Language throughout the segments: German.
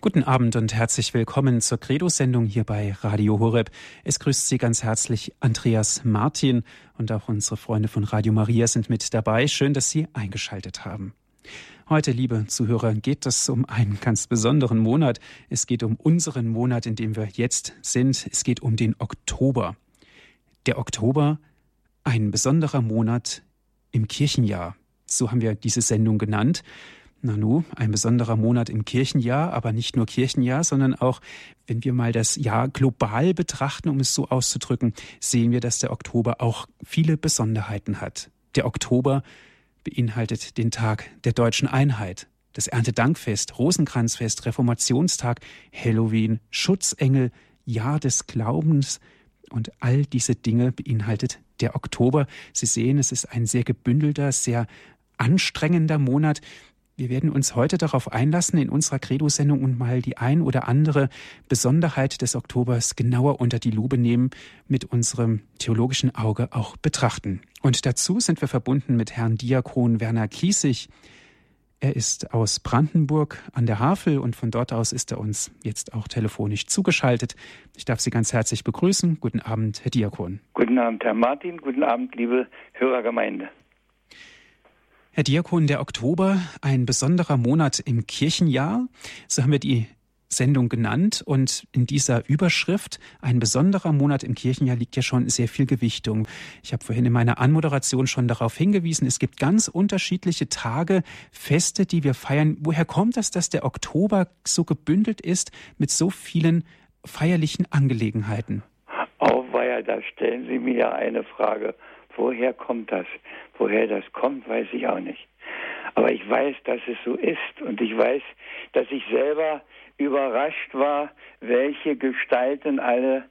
Guten Abend und herzlich willkommen zur Credo-Sendung hier bei Radio Horeb. Es grüßt Sie ganz herzlich Andreas Martin und auch unsere Freunde von Radio Maria sind mit dabei. Schön, dass Sie eingeschaltet haben. Heute, liebe Zuhörer, geht es um einen ganz besonderen Monat. Es geht um unseren Monat, in dem wir jetzt sind. Es geht um den Oktober. Der Oktober, ein besonderer Monat im Kirchenjahr. So haben wir diese Sendung genannt. Nanu, ein besonderer Monat im Kirchenjahr, aber nicht nur Kirchenjahr, sondern auch, wenn wir mal das Jahr global betrachten, um es so auszudrücken, sehen wir, dass der Oktober auch viele Besonderheiten hat. Der Oktober beinhaltet den Tag der deutschen Einheit, das Erntedankfest, Rosenkranzfest, Reformationstag, Halloween, Schutzengel, Jahr des Glaubens und all diese Dinge beinhaltet der Oktober. Sie sehen, es ist ein sehr gebündelter, sehr anstrengender Monat, wir werden uns heute darauf einlassen, in unserer Credo-Sendung und mal die ein oder andere Besonderheit des Oktobers genauer unter die Lupe nehmen, mit unserem theologischen Auge auch betrachten. Und dazu sind wir verbunden mit Herrn Diakon Werner Kiesig. Er ist aus Brandenburg an der Havel und von dort aus ist er uns jetzt auch telefonisch zugeschaltet. Ich darf Sie ganz herzlich begrüßen. Guten Abend, Herr Diakon. Guten Abend, Herr Martin. Guten Abend, liebe Hörergemeinde. Herr Diakon, der Oktober, ein besonderer Monat im Kirchenjahr. So haben wir die Sendung genannt und in dieser Überschrift ein besonderer Monat im Kirchenjahr liegt ja schon sehr viel Gewichtung. Ich habe vorhin in meiner Anmoderation schon darauf hingewiesen, es gibt ganz unterschiedliche Tage, Feste, die wir feiern. Woher kommt das, dass der Oktober so gebündelt ist mit so vielen feierlichen Angelegenheiten? Auweia, da stellen Sie mir eine Frage. Woher kommt das? Woher das kommt, weiß ich auch nicht. Aber ich weiß, dass es so ist und ich weiß, dass ich selber überrascht war, welche Gestalten alle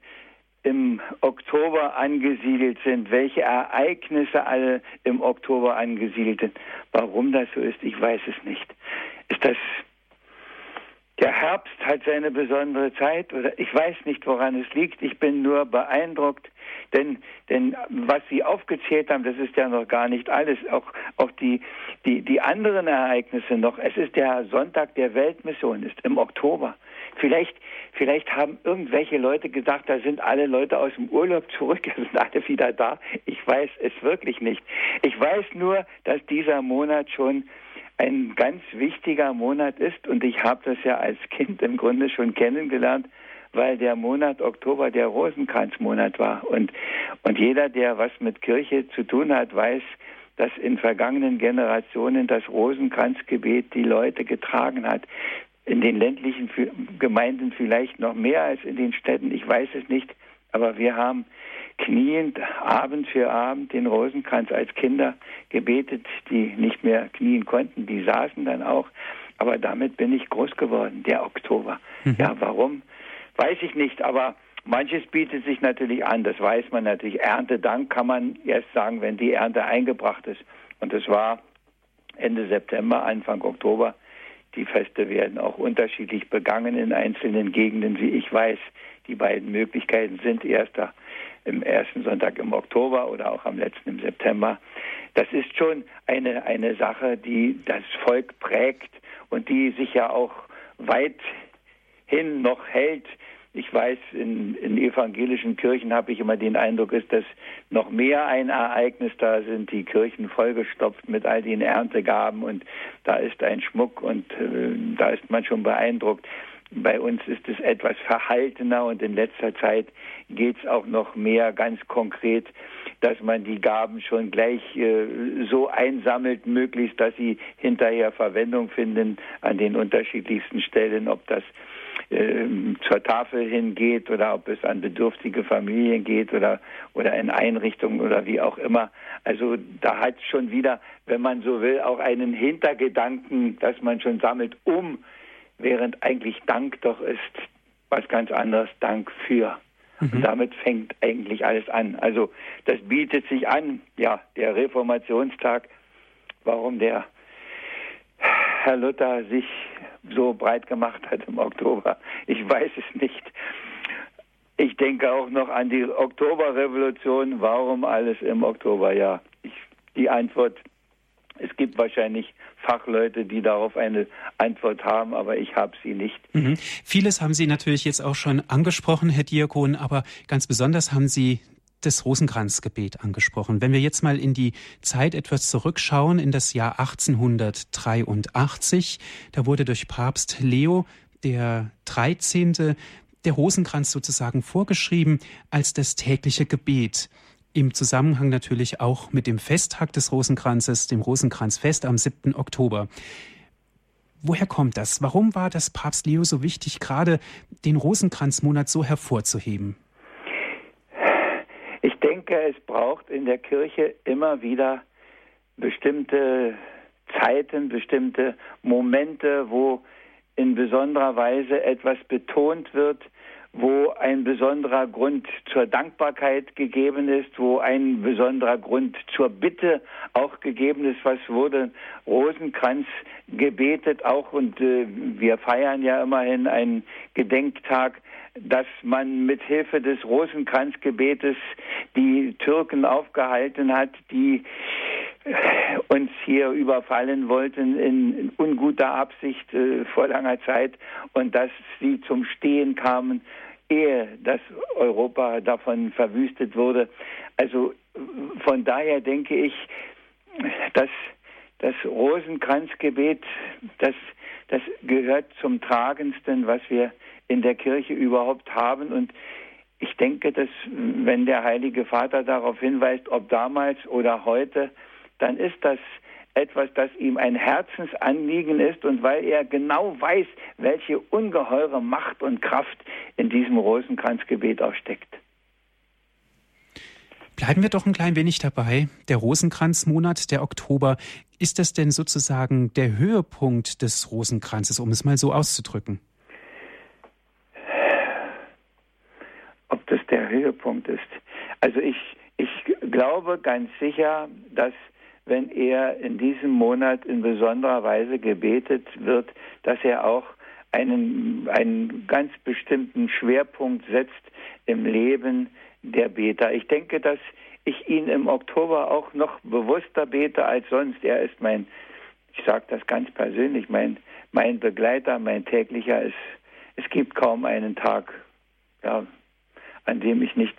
im Oktober angesiedelt sind, welche Ereignisse alle im Oktober angesiedelt sind. Warum das so ist, ich weiß es nicht. Ist das der Herbst hat seine besondere Zeit oder ich weiß nicht, woran es liegt. Ich bin nur beeindruckt, denn, denn was Sie aufgezählt haben, das ist ja noch gar nicht alles. Auch, auch die, die, die anderen Ereignisse noch. Es ist der Sonntag der Weltmission, ist im Oktober. Vielleicht, vielleicht haben irgendwelche Leute gesagt, da sind alle Leute aus dem Urlaub zurück, da sind alle wieder da. Ich weiß es wirklich nicht. Ich weiß nur, dass dieser Monat schon ein ganz wichtiger Monat ist. Und ich habe das ja als Kind im Grunde schon kennengelernt, weil der Monat Oktober der Rosenkranzmonat war. Und und jeder, der was mit Kirche zu tun hat, weiß, dass in vergangenen Generationen das Rosenkranzgebet die Leute getragen hat. In den ländlichen Gemeinden vielleicht noch mehr als in den Städten, ich weiß es nicht, aber wir haben kniend Abend für Abend den Rosenkranz als Kinder gebetet, die nicht mehr knien konnten, die saßen dann auch. Aber damit bin ich groß geworden, der Oktober. Mhm. Ja, warum? Weiß ich nicht, aber manches bietet sich natürlich an, das weiß man natürlich. Erntedank kann man erst sagen, wenn die Ernte eingebracht ist. Und es war Ende September, Anfang Oktober. Die Feste werden auch unterschiedlich begangen in einzelnen Gegenden, wie ich weiß. Die beiden Möglichkeiten sind erster im ersten Sonntag im Oktober oder auch am letzten im September. Das ist schon eine, eine Sache, die das Volk prägt und die sich ja auch weithin noch hält. Ich weiß, in, in evangelischen Kirchen habe ich immer den Eindruck, ist, dass noch mehr ein Ereignis da sind, die Kirchen vollgestopft mit all den Erntegaben und da ist ein Schmuck und äh, da ist man schon beeindruckt. Bei uns ist es etwas verhaltener und in letzter Zeit geht es auch noch mehr ganz konkret, dass man die Gaben schon gleich äh, so einsammelt, möglichst, dass sie hinterher Verwendung finden an den unterschiedlichsten Stellen, ob das zur Tafel hingeht oder ob es an bedürftige Familien geht oder, oder in Einrichtungen oder wie auch immer. Also da hat es schon wieder, wenn man so will, auch einen Hintergedanken, dass man schon sammelt, um während eigentlich Dank doch ist was ganz anderes, Dank für. Mhm. Und damit fängt eigentlich alles an. Also das bietet sich an, ja, der Reformationstag, warum der Herr Luther sich so breit gemacht hat im Oktober. Ich weiß es nicht. Ich denke auch noch an die Oktoberrevolution. Warum alles im Oktober? Ja, ich, die Antwort, es gibt wahrscheinlich Fachleute, die darauf eine Antwort haben, aber ich habe sie nicht. Mhm. Vieles haben Sie natürlich jetzt auch schon angesprochen, Herr Diakon, aber ganz besonders haben Sie das Rosenkranzgebet angesprochen. Wenn wir jetzt mal in die Zeit etwas zurückschauen, in das Jahr 1883, da wurde durch Papst Leo der 13. der Rosenkranz sozusagen vorgeschrieben als das tägliche Gebet. Im Zusammenhang natürlich auch mit dem Festtag des Rosenkranzes, dem Rosenkranzfest am 7. Oktober. Woher kommt das? Warum war das Papst Leo so wichtig, gerade den Rosenkranzmonat so hervorzuheben? Ich denke, es braucht in der Kirche immer wieder bestimmte Zeiten, bestimmte Momente, wo in besonderer Weise etwas betont wird, wo ein besonderer Grund zur Dankbarkeit gegeben ist, wo ein besonderer Grund zur Bitte auch gegeben ist. Was wurde Rosenkranz gebetet auch und äh, wir feiern ja immerhin einen Gedenktag, dass man mit Hilfe des Rosenkranzgebetes die Türken aufgehalten hat, die uns hier überfallen wollten in unguter Absicht äh, vor langer Zeit und dass sie zum Stehen kamen, ehe das Europa davon verwüstet wurde. Also von daher denke ich, dass das Rosenkranzgebet, das, das gehört zum Tragendsten, was wir in der Kirche überhaupt haben. Und ich denke, dass wenn der Heilige Vater darauf hinweist, ob damals oder heute, dann ist das etwas, das ihm ein Herzensanliegen ist und weil er genau weiß, welche ungeheure Macht und Kraft in diesem Rosenkranzgebet auch steckt. Bleiben wir doch ein klein wenig dabei. Der Rosenkranzmonat, der Oktober, ist das denn sozusagen der Höhepunkt des Rosenkranzes, um es mal so auszudrücken? Ob der Höhepunkt ist? Also ich, ich glaube ganz sicher, dass wenn er in diesem Monat in besonderer Weise gebetet wird, dass er auch einen, einen ganz bestimmten Schwerpunkt setzt im Leben der Beter. Ich denke, dass ich ihn im Oktober auch noch bewusster bete als sonst. Er ist mein, ich sage das ganz persönlich, mein, mein Begleiter, mein täglicher. Es, es gibt kaum einen Tag, ja, an dem ich nicht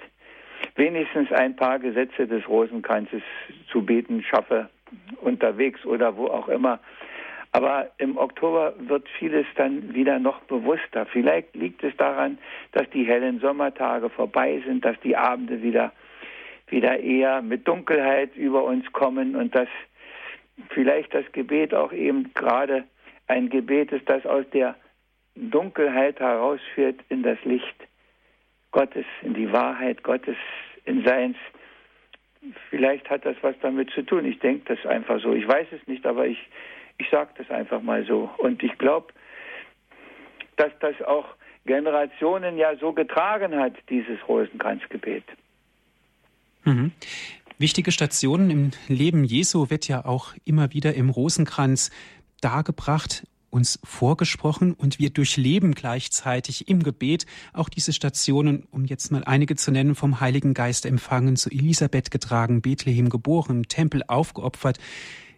wenigstens ein paar Gesetze des Rosenkranzes zu beten schaffe, unterwegs oder wo auch immer. Aber im Oktober wird vieles dann wieder noch bewusster. Vielleicht liegt es daran, dass die hellen Sommertage vorbei sind, dass die Abende wieder, wieder eher mit Dunkelheit über uns kommen und dass vielleicht das Gebet auch eben gerade ein Gebet ist, das aus der Dunkelheit herausführt in das Licht Gottes, in die Wahrheit Gottes, in Seins. Vielleicht hat das was damit zu tun. Ich denke das einfach so. Ich weiß es nicht, aber ich, ich sage das einfach mal so. Und ich glaube, dass das auch Generationen ja so getragen hat, dieses Rosenkranzgebet. Mhm. Wichtige Stationen im Leben Jesu wird ja auch immer wieder im Rosenkranz dargebracht uns vorgesprochen und wir durchleben gleichzeitig im Gebet auch diese Stationen, um jetzt mal einige zu nennen, vom Heiligen Geist empfangen, zu Elisabeth getragen, Bethlehem geboren, im Tempel aufgeopfert,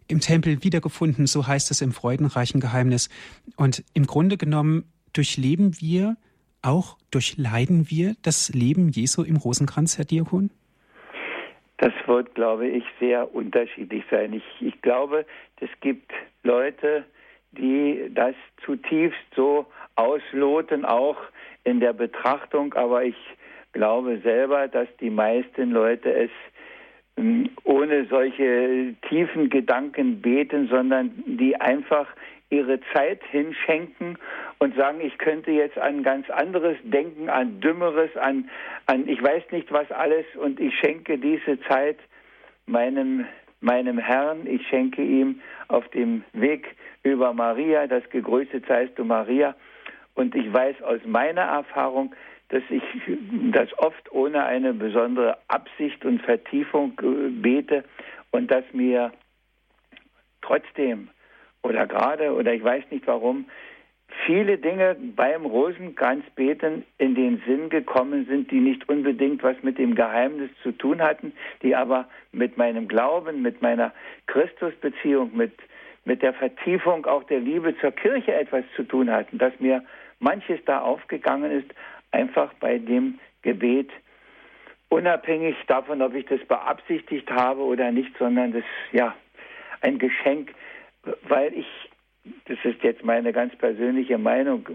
im Tempel wiedergefunden, so heißt es im freudenreichen Geheimnis. Und im Grunde genommen durchleben wir, auch durchleiden wir das Leben Jesu im Rosenkranz, Herr Diakon? Das wird, glaube ich, sehr unterschiedlich sein. Ich, ich glaube, es gibt Leute, die das zutiefst so ausloten, auch in der Betrachtung. Aber ich glaube selber, dass die meisten Leute es ähm, ohne solche tiefen Gedanken beten, sondern die einfach ihre Zeit hinschenken und sagen, ich könnte jetzt an ganz anderes denken, an Dümmeres, an, an ich weiß nicht was alles und ich schenke diese Zeit meinem, meinem Herrn, ich schenke ihm auf dem Weg über Maria, das gegrüßet seist du Maria. Und ich weiß aus meiner Erfahrung, dass ich das oft ohne eine besondere Absicht und Vertiefung äh, bete und dass mir trotzdem oder gerade oder ich weiß nicht warum viele Dinge beim Rosenkranzbeten in den Sinn gekommen sind, die nicht unbedingt was mit dem Geheimnis zu tun hatten, die aber mit meinem Glauben, mit meiner Christusbeziehung, mit mit der Vertiefung auch der Liebe zur Kirche etwas zu tun hatten, dass mir manches da aufgegangen ist, einfach bei dem Gebet, unabhängig davon, ob ich das beabsichtigt habe oder nicht, sondern das, ja, ein Geschenk, weil ich, das ist jetzt meine ganz persönliche Meinung,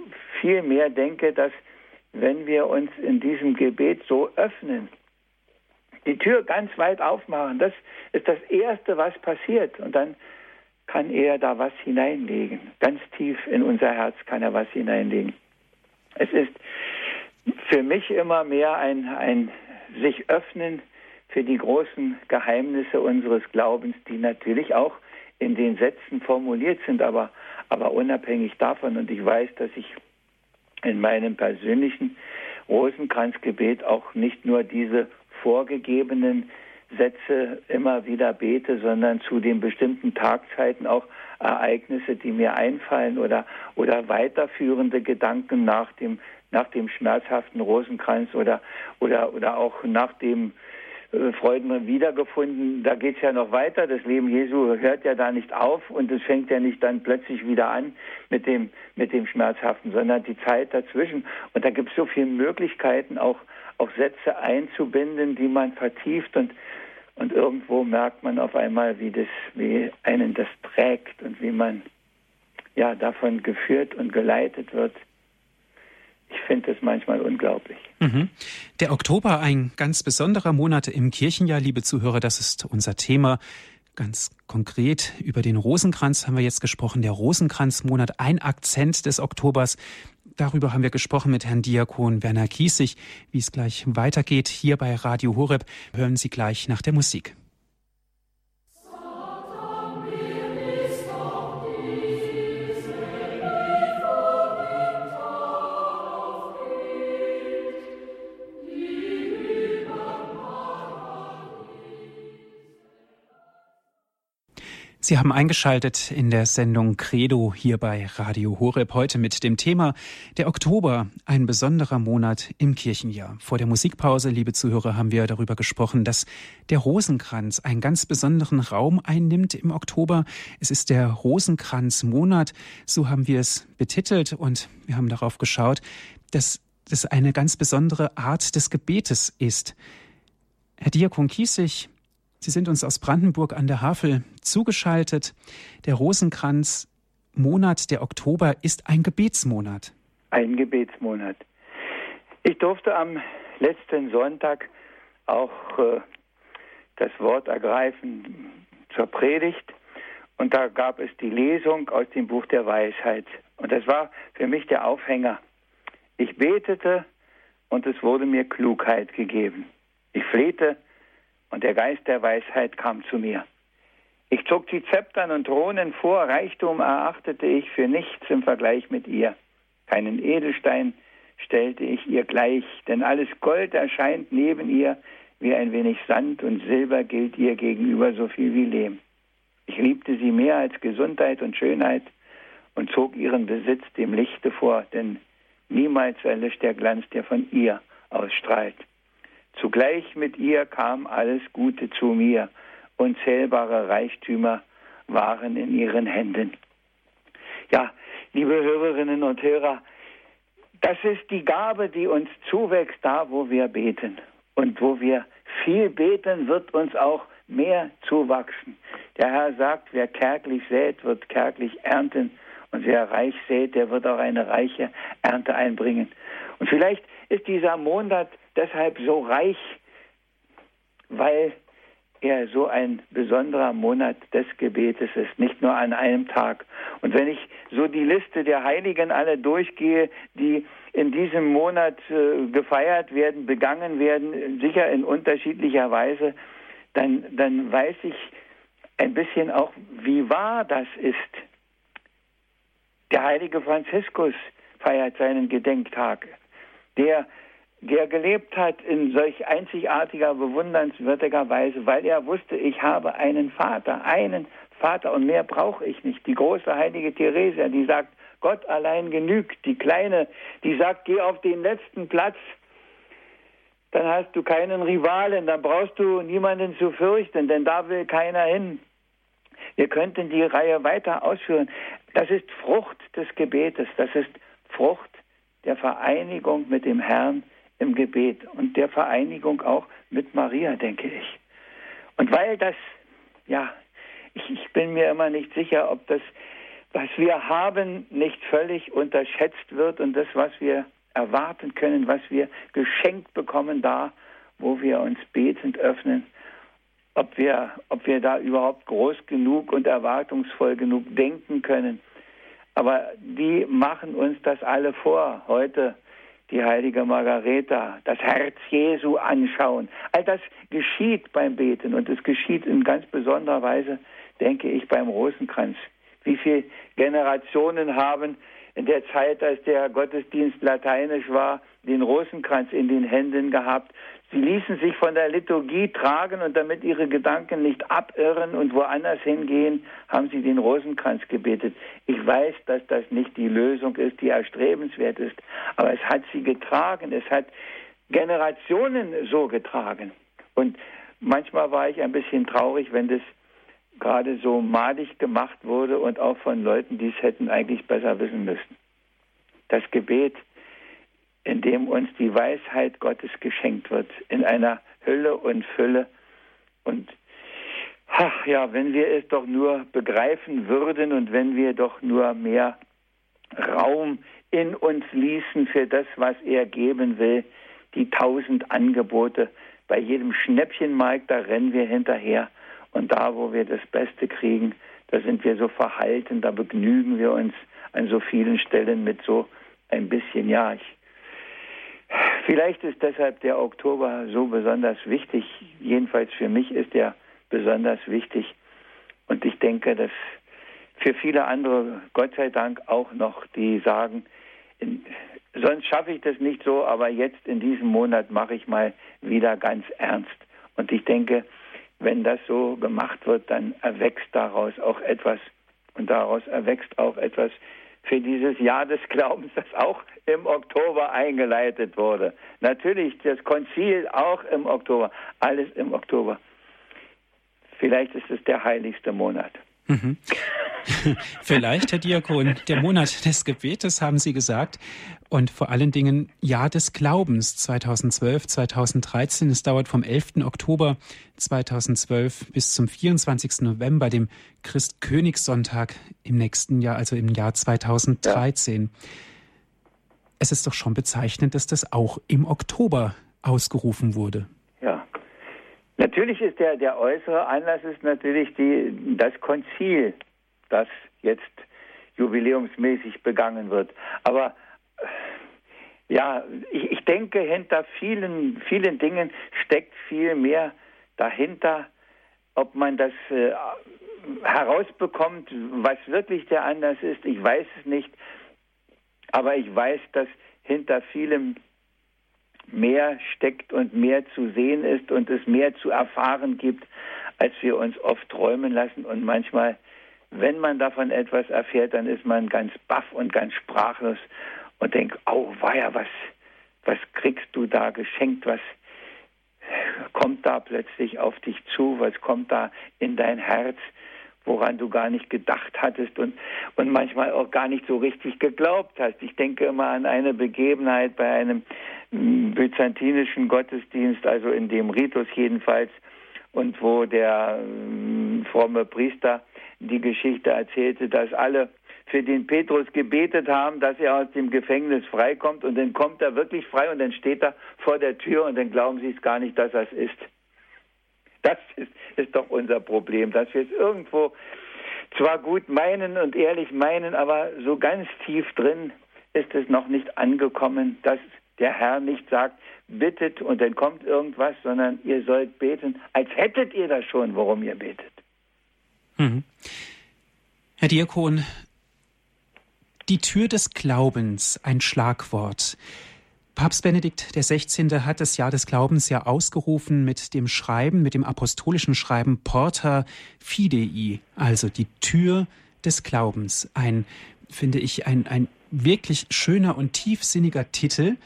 viel mehr denke, dass wenn wir uns in diesem Gebet so öffnen, die Tür ganz weit aufmachen, das ist das Erste, was passiert. Und dann kann er da was hineinlegen. Ganz tief in unser Herz kann er was hineinlegen. Es ist für mich immer mehr ein, ein sich öffnen für die großen Geheimnisse unseres Glaubens, die natürlich auch in den Sätzen formuliert sind, aber, aber unabhängig davon. Und ich weiß, dass ich in meinem persönlichen Rosenkranzgebet auch nicht nur diese vorgegebenen Sätze immer wieder bete, sondern zu den bestimmten Tagzeiten auch Ereignisse, die mir einfallen oder, oder weiterführende Gedanken nach dem, nach dem schmerzhaften Rosenkranz oder, oder, oder auch nach dem äh, Freuden wiedergefunden. Da geht es ja noch weiter. Das Leben Jesu hört ja da nicht auf und es fängt ja nicht dann plötzlich wieder an mit dem, mit dem Schmerzhaften, sondern die Zeit dazwischen. Und da gibt es so viele Möglichkeiten, auch, auch Sätze einzubinden, die man vertieft und und irgendwo merkt man auf einmal, wie das, wie einen das trägt und wie man ja davon geführt und geleitet wird. Ich finde das manchmal unglaublich. Mhm. Der Oktober, ein ganz besonderer Monat im Kirchenjahr, liebe Zuhörer, das ist unser Thema. Ganz konkret über den Rosenkranz haben wir jetzt gesprochen. Der Rosenkranzmonat, ein Akzent des Oktobers. Darüber haben wir gesprochen mit Herrn Diakon Werner Kiesig. Wie es gleich weitergeht hier bei Radio Horeb, hören Sie gleich nach der Musik. Sie haben eingeschaltet in der Sendung Credo hier bei Radio Horeb heute mit dem Thema der Oktober, ein besonderer Monat im Kirchenjahr. Vor der Musikpause, liebe Zuhörer, haben wir darüber gesprochen, dass der Rosenkranz einen ganz besonderen Raum einnimmt im Oktober. Es ist der Rosenkranzmonat, so haben wir es betitelt und wir haben darauf geschaut, dass das eine ganz besondere Art des Gebetes ist. Herr Diakon Kiesig, Sie sind uns aus Brandenburg an der Havel zugeschaltet. Der Rosenkranz-Monat, der Oktober, ist ein Gebetsmonat. Ein Gebetsmonat. Ich durfte am letzten Sonntag auch äh, das Wort ergreifen zur Predigt. Und da gab es die Lesung aus dem Buch der Weisheit. Und das war für mich der Aufhänger. Ich betete und es wurde mir Klugheit gegeben. Ich flehte und der Geist der Weisheit kam zu mir. Ich zog die Zeptern und Thronen vor, Reichtum erachtete ich für nichts im Vergleich mit ihr. Keinen Edelstein stellte ich ihr gleich, denn alles Gold erscheint neben ihr wie ein wenig Sand und Silber gilt ihr gegenüber so viel wie Lehm. Ich liebte sie mehr als Gesundheit und Schönheit und zog ihren Besitz dem Lichte vor, denn niemals erlischt der Glanz, der von ihr ausstrahlt. Zugleich mit ihr kam alles Gute zu mir, unzählbare Reichtümer waren in ihren Händen. Ja, liebe Hörerinnen und Hörer, das ist die Gabe, die uns zuwächst, da wo wir beten. Und wo wir viel beten, wird uns auch mehr zuwachsen. Der Herr sagt, wer kärglich sät, wird kärglich ernten. Und wer reich sät, der wird auch eine reiche Ernte einbringen. Und vielleicht ist dieser Monat deshalb so reich, weil er so ein besonderer Monat des Gebetes ist, nicht nur an einem Tag. Und wenn ich so die Liste der Heiligen alle durchgehe, die in diesem Monat äh, gefeiert werden, begangen werden, sicher in unterschiedlicher Weise, dann, dann weiß ich ein bisschen auch, wie wahr das ist. Der heilige Franziskus feiert seinen Gedenktag. Der der gelebt hat in solch einzigartiger, bewundernswürdiger Weise, weil er wusste, ich habe einen Vater, einen Vater und mehr brauche ich nicht. Die große heilige Theresia, die sagt, Gott allein genügt. Die kleine, die sagt, geh auf den letzten Platz, dann hast du keinen Rivalen, dann brauchst du niemanden zu fürchten, denn da will keiner hin. Wir könnten die Reihe weiter ausführen. Das ist Frucht des Gebetes. Das ist Frucht der Vereinigung mit dem Herrn im Gebet und der Vereinigung auch mit Maria, denke ich. Und weil das, ja, ich, ich bin mir immer nicht sicher, ob das, was wir haben, nicht völlig unterschätzt wird und das, was wir erwarten können, was wir geschenkt bekommen da, wo wir uns betend öffnen, ob wir, ob wir da überhaupt groß genug und erwartungsvoll genug denken können. Aber die machen uns das alle vor. Heute die heilige Margareta, das Herz Jesu anschauen. All das geschieht beim Beten und es geschieht in ganz besonderer Weise, denke ich, beim Rosenkranz. Wie viele Generationen haben in der Zeit, als der Gottesdienst lateinisch war, den Rosenkranz in den Händen gehabt. Sie ließen sich von der Liturgie tragen und damit ihre Gedanken nicht abirren und woanders hingehen, haben sie den Rosenkranz gebetet. Ich weiß, dass das nicht die Lösung ist, die erstrebenswert ist, aber es hat sie getragen, es hat Generationen so getragen. Und manchmal war ich ein bisschen traurig, wenn das gerade so madig gemacht wurde und auch von Leuten, die es hätten eigentlich besser wissen müssen. Das Gebet, in dem uns die Weisheit Gottes geschenkt wird, in einer Hülle und Fülle. Und ach ja, wenn wir es doch nur begreifen würden und wenn wir doch nur mehr Raum in uns ließen für das, was er geben will, die tausend Angebote. Bei jedem Schnäppchenmarkt, da rennen wir hinterher. Und da, wo wir das Beste kriegen, da sind wir so verhalten, da begnügen wir uns an so vielen Stellen mit so ein bisschen, ja, ich, vielleicht ist deshalb der Oktober so besonders wichtig, jedenfalls für mich ist er besonders wichtig. Und ich denke, dass für viele andere, Gott sei Dank, auch noch, die sagen, sonst schaffe ich das nicht so, aber jetzt in diesem Monat mache ich mal wieder ganz ernst. Und ich denke, wenn das so gemacht wird, dann erwächst daraus auch etwas und daraus erwächst auch etwas für dieses Jahr des Glaubens, das auch im Oktober eingeleitet wurde. Natürlich das Konzil auch im Oktober, alles im Oktober. Vielleicht ist es der heiligste Monat. Mhm. Vielleicht, Herr Diakon, der Monat des Gebetes, haben Sie gesagt. Und vor allen Dingen Jahr des Glaubens 2012, 2013. Es dauert vom 11. Oktober 2012 bis zum 24. November, dem Christkönigssonntag im nächsten Jahr, also im Jahr 2013. Ja. Es ist doch schon bezeichnend, dass das auch im Oktober ausgerufen wurde. Natürlich ist der, der äußere Anlass ist natürlich die, das Konzil, das jetzt jubiläumsmäßig begangen wird. Aber ja, ich, ich denke, hinter vielen, vielen Dingen steckt viel mehr dahinter, ob man das äh, herausbekommt, was wirklich der Anlass ist. Ich weiß es nicht, aber ich weiß, dass hinter vielem mehr steckt und mehr zu sehen ist und es mehr zu erfahren gibt, als wir uns oft träumen lassen. Und manchmal, wenn man davon etwas erfährt, dann ist man ganz baff und ganz sprachlos und denkt, oh, weia, was, was kriegst du da geschenkt, was kommt da plötzlich auf dich zu, was kommt da in dein Herz, woran du gar nicht gedacht hattest und, und manchmal auch gar nicht so richtig geglaubt hast. Ich denke immer an eine Begebenheit bei einem mm, byzantinischen Gottesdienst, also in dem Ritus jedenfalls, und wo der äh, fromme Priester die Geschichte erzählte, dass alle für den Petrus gebetet haben, dass er aus dem Gefängnis freikommt und dann kommt er wirklich frei und dann steht er vor der Tür und dann glauben sie es gar nicht, dass es ist. Das ist, ist doch unser Problem, dass wir es irgendwo zwar gut meinen und ehrlich meinen, aber so ganz tief drin ist es noch nicht angekommen, dass der Herr nicht sagt, bittet und dann kommt irgendwas, sondern ihr sollt beten, als hättet ihr das schon, worum ihr betet. Mhm. Herr Diakon, die Tür des Glaubens, ein Schlagwort. Papst Benedikt XVI. hat das Jahr des Glaubens ja ausgerufen mit dem Schreiben, mit dem apostolischen Schreiben Porta Fidei, also die Tür des Glaubens. Ein, finde ich, ein, ein wirklich schöner und tiefsinniger Titel.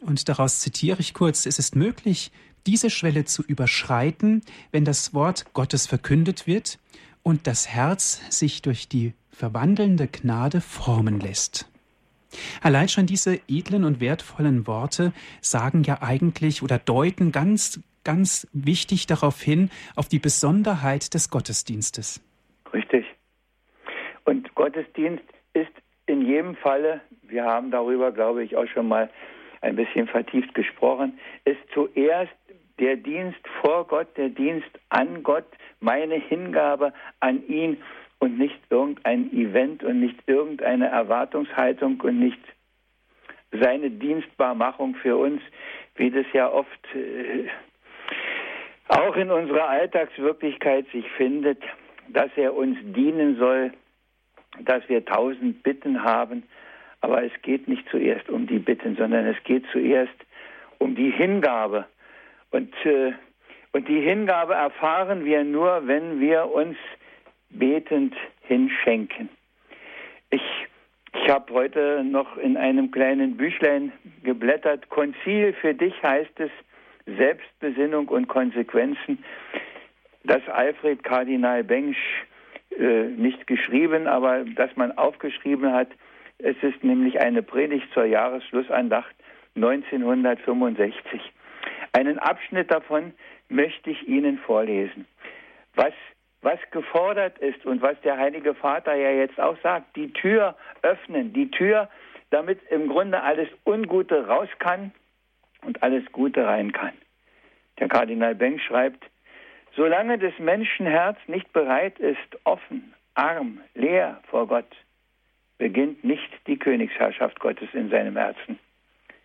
Und daraus zitiere ich kurz, es ist möglich, diese Schwelle zu überschreiten, wenn das Wort Gottes verkündet wird und das Herz sich durch die verwandelnde Gnade formen lässt. Allein schon diese edlen und wertvollen Worte sagen ja eigentlich oder deuten ganz, ganz wichtig darauf hin, auf die Besonderheit des Gottesdienstes. Richtig. Und Gottesdienst ist in jedem Falle, wir haben darüber, glaube ich, auch schon mal ein bisschen vertieft gesprochen, ist zuerst der Dienst vor Gott, der Dienst an Gott, meine Hingabe an ihn und nicht irgendein Event und nicht irgendeine Erwartungshaltung und nicht seine Dienstbarmachung für uns, wie das ja oft äh, auch in unserer Alltagswirklichkeit sich findet, dass er uns dienen soll, dass wir tausend Bitten haben, aber es geht nicht zuerst um die Bitten, sondern es geht zuerst um die Hingabe. Und, äh, und die Hingabe erfahren wir nur, wenn wir uns betend hinschenken. Ich, ich habe heute noch in einem kleinen Büchlein geblättert. Konzil für dich heißt es, Selbstbesinnung und Konsequenzen, das Alfred Kardinal Bengsch äh, nicht geschrieben, aber das man aufgeschrieben hat. Es ist nämlich eine Predigt zur Jahresschlussandacht 1965. Einen Abschnitt davon möchte ich Ihnen vorlesen. Was, was gefordert ist und was der Heilige Vater ja jetzt auch sagt, die Tür öffnen, die Tür, damit im Grunde alles Ungute raus kann und alles Gute rein kann. Der Kardinal Benck schreibt, solange des Menschen Herz nicht bereit ist, offen, arm, leer vor Gott, beginnt nicht die Königsherrschaft Gottes in seinem Herzen.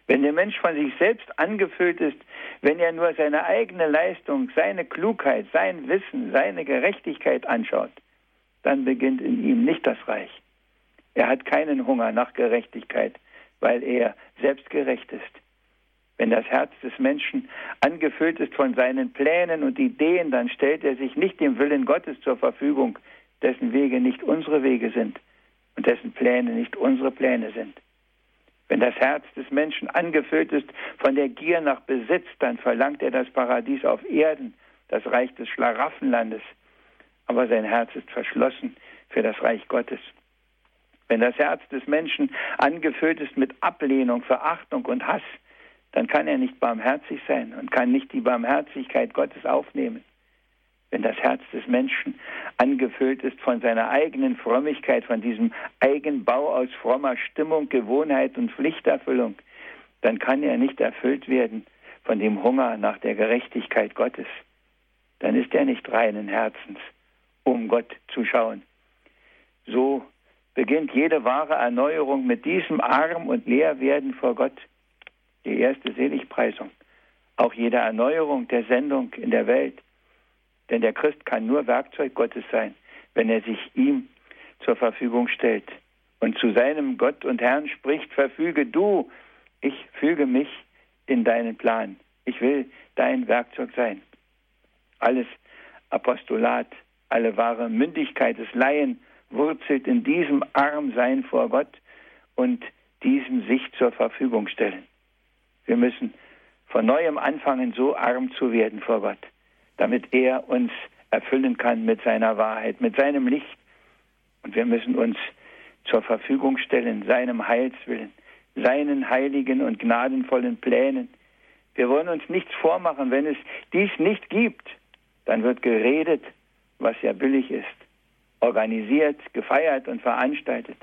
Wenn der Mensch von sich selbst angefüllt ist, wenn er nur seine eigene Leistung, seine Klugheit, sein Wissen, seine Gerechtigkeit anschaut, dann beginnt in ihm nicht das Reich. Er hat keinen Hunger nach Gerechtigkeit, weil er selbstgerecht ist. Wenn das Herz des Menschen angefüllt ist von seinen Plänen und Ideen, dann stellt er sich nicht dem Willen Gottes zur Verfügung, dessen Wege nicht unsere Wege sind und dessen Pläne nicht unsere Pläne sind. Wenn das Herz des Menschen angefüllt ist von der Gier nach Besitz, dann verlangt er das Paradies auf Erden, das Reich des Schlaraffenlandes. Aber sein Herz ist verschlossen für das Reich Gottes. Wenn das Herz des Menschen angefüllt ist mit Ablehnung, Verachtung und Hass, dann kann er nicht barmherzig sein und kann nicht die Barmherzigkeit Gottes aufnehmen. Wenn das Herz des Menschen angefüllt ist von seiner eigenen Frömmigkeit, von diesem Eigenbau aus frommer Stimmung, Gewohnheit und Pflichterfüllung, dann kann er nicht erfüllt werden von dem Hunger nach der Gerechtigkeit Gottes. Dann ist er nicht reinen Herzens, um Gott zu schauen. So beginnt jede wahre Erneuerung mit diesem Arm und Leerwerden vor Gott die erste Seligpreisung, auch jede Erneuerung der Sendung in der Welt. Denn der Christ kann nur Werkzeug Gottes sein, wenn er sich ihm zur Verfügung stellt und zu seinem Gott und Herrn spricht, verfüge du, ich füge mich in deinen Plan. Ich will dein Werkzeug sein. Alles Apostolat, alle wahre Mündigkeit des Laien wurzelt in diesem Armsein vor Gott und diesem sich zur Verfügung stellen. Wir müssen von neuem anfangen, so arm zu werden vor Gott, damit er uns erfüllen kann mit seiner Wahrheit, mit seinem Licht. Und wir müssen uns zur Verfügung stellen, seinem Heilswillen, seinen heiligen und gnadenvollen Plänen. Wir wollen uns nichts vormachen. Wenn es dies nicht gibt, dann wird geredet, was ja billig ist, organisiert, gefeiert und veranstaltet.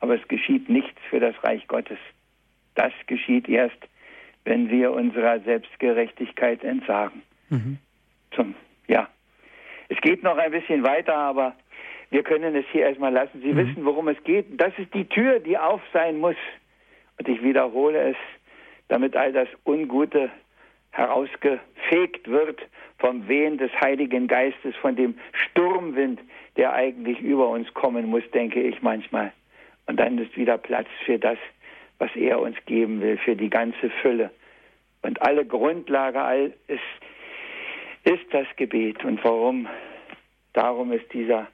Aber es geschieht nichts für das Reich Gottes. Das geschieht erst, wenn wir unserer Selbstgerechtigkeit entsagen. Mhm. Zum, ja. Es geht noch ein bisschen weiter, aber wir können es hier erstmal lassen. Sie mhm. wissen, worum es geht. Das ist die Tür, die auf sein muss. Und ich wiederhole es, damit all das Ungute herausgefegt wird vom Wehen des Heiligen Geistes, von dem Sturmwind, der eigentlich über uns kommen muss, denke ich manchmal. Und dann ist wieder Platz für das, was er uns geben will, für die ganze Fülle. Und alle Grundlage all ist, ist das Gebet. Und warum? Darum ist dieser,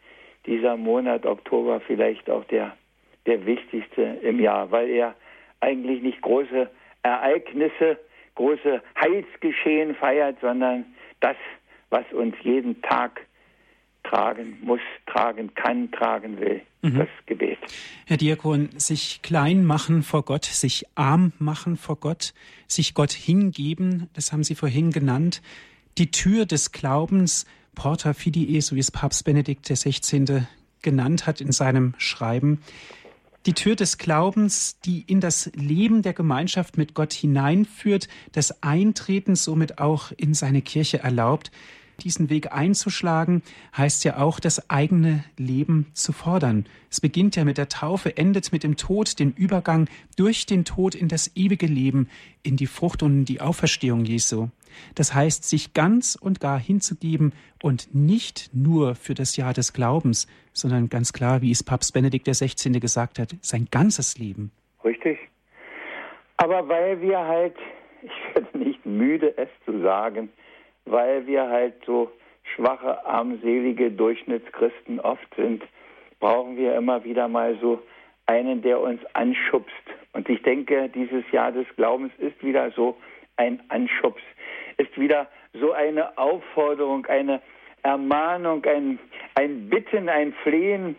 dieser Monat Oktober vielleicht auch der, der wichtigste im Jahr, weil er eigentlich nicht große Ereignisse, große Heilsgeschehen feiert, sondern das, was uns jeden Tag tragen muss, tragen kann, tragen will. Mhm. Das Gebet. Herr Diakon, sich klein machen vor Gott, sich arm machen vor Gott, sich Gott hingeben, das haben Sie vorhin genannt, die Tür des Glaubens, Porta Fidii, so wie es Papst Benedikt XVI. genannt hat in seinem Schreiben. Die Tür des Glaubens, die in das Leben der Gemeinschaft mit Gott hineinführt, das Eintreten somit auch in seine Kirche erlaubt. Diesen Weg einzuschlagen, heißt ja auch, das eigene Leben zu fordern. Es beginnt ja mit der Taufe, endet mit dem Tod, den Übergang durch den Tod in das ewige Leben, in die Frucht und in die Auferstehung Jesu. Das heißt, sich ganz und gar hinzugeben und nicht nur für das Jahr des Glaubens, sondern ganz klar, wie es Papst Benedikt XVI. gesagt hat, sein ganzes Leben. Richtig. Aber weil wir halt, ich werde nicht müde, es zu sagen, weil wir halt so schwache, armselige Durchschnittschristen oft sind, brauchen wir immer wieder mal so einen, der uns anschubst. Und ich denke, dieses Jahr des Glaubens ist wieder so ein Anschubs, ist wieder so eine Aufforderung, eine Ermahnung, ein, ein Bitten, ein Flehen,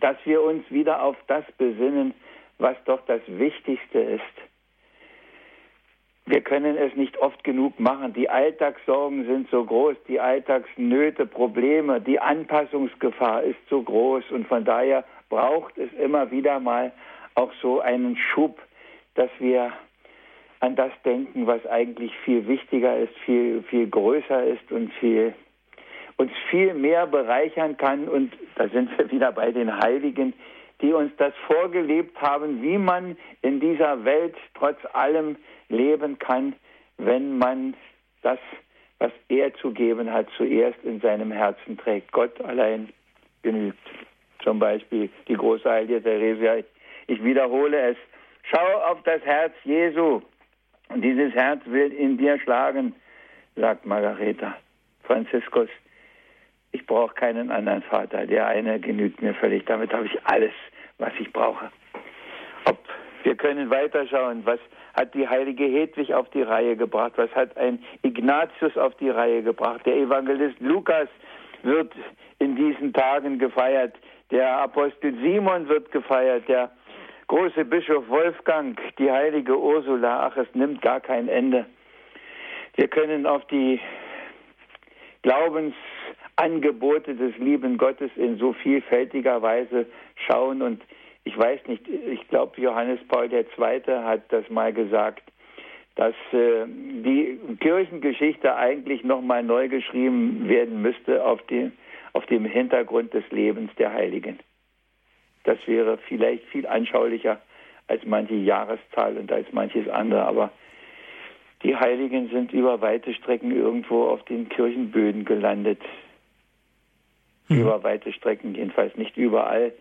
dass wir uns wieder auf das besinnen, was doch das Wichtigste ist. Wir können es nicht oft genug machen. Die Alltagssorgen sind so groß, die Alltagsnöte, Probleme, die Anpassungsgefahr ist so groß und von daher braucht es immer wieder mal auch so einen Schub, dass wir an das denken, was eigentlich viel wichtiger ist, viel, viel größer ist und viel, uns viel mehr bereichern kann. Und da sind wir wieder bei den Heiligen, die uns das vorgelebt haben, wie man in dieser Welt trotz allem leben kann, wenn man das, was er zu geben hat, zuerst in seinem Herzen trägt. Gott allein genügt. Zum Beispiel die große Heilige Theresia. Ich wiederhole es. Schau auf das Herz Jesu. Und dieses Herz will in dir schlagen, sagt Margareta. Franziskus, ich brauche keinen anderen Vater. Der eine genügt mir völlig. Damit habe ich alles, was ich brauche. Wir können weiterschauen, was hat die heilige Hedwig auf die Reihe gebracht, was hat ein Ignatius auf die Reihe gebracht. Der Evangelist Lukas wird in diesen Tagen gefeiert, der Apostel Simon wird gefeiert, der große Bischof Wolfgang, die heilige Ursula, ach, es nimmt gar kein Ende. Wir können auf die Glaubensangebote des lieben Gottes in so vielfältiger Weise schauen und ich weiß nicht, ich glaube, Johannes Paul II. hat das mal gesagt, dass äh, die Kirchengeschichte eigentlich nochmal neu geschrieben werden müsste auf, die, auf dem Hintergrund des Lebens der Heiligen. Das wäre vielleicht viel anschaulicher als manche Jahreszahl und als manches andere, aber die Heiligen sind über weite Strecken irgendwo auf den Kirchenböden gelandet. Mhm. Über weite Strecken, jedenfalls nicht überall.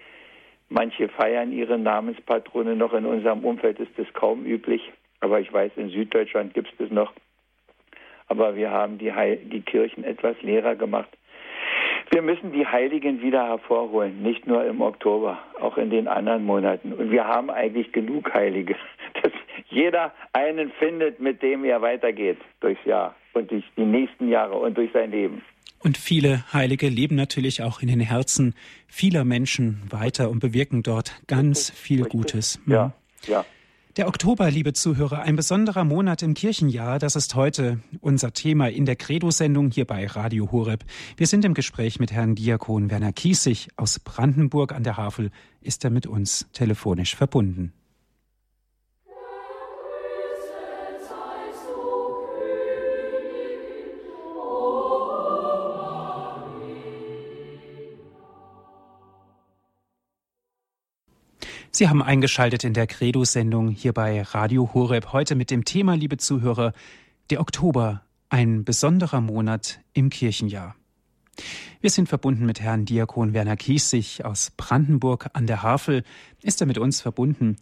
Manche feiern ihre Namenspatrone noch. In unserem Umfeld ist das kaum üblich. Aber ich weiß, in Süddeutschland gibt es das noch. Aber wir haben die, Heil die Kirchen etwas leerer gemacht. Wir müssen die Heiligen wieder hervorholen, nicht nur im Oktober, auch in den anderen Monaten. Und wir haben eigentlich genug Heilige, dass jeder einen findet, mit dem er weitergeht durchs Jahr und durch die nächsten Jahre und durch sein Leben. Und viele Heilige leben natürlich auch in den Herzen vieler Menschen weiter und bewirken dort ganz viel Gutes. Ja, ja. Der Oktober, liebe Zuhörer, ein besonderer Monat im Kirchenjahr, das ist heute unser Thema in der Credo-Sendung hier bei Radio Horeb. Wir sind im Gespräch mit Herrn Diakon Werner Kiesig aus Brandenburg an der Havel. Ist er mit uns telefonisch verbunden? Sie haben eingeschaltet in der Credo-Sendung hier bei Radio Horeb. Heute mit dem Thema, liebe Zuhörer, der Oktober, ein besonderer Monat im Kirchenjahr. Wir sind verbunden mit Herrn Diakon Werner Kiesig aus Brandenburg an der Havel. Ist er mit uns verbunden?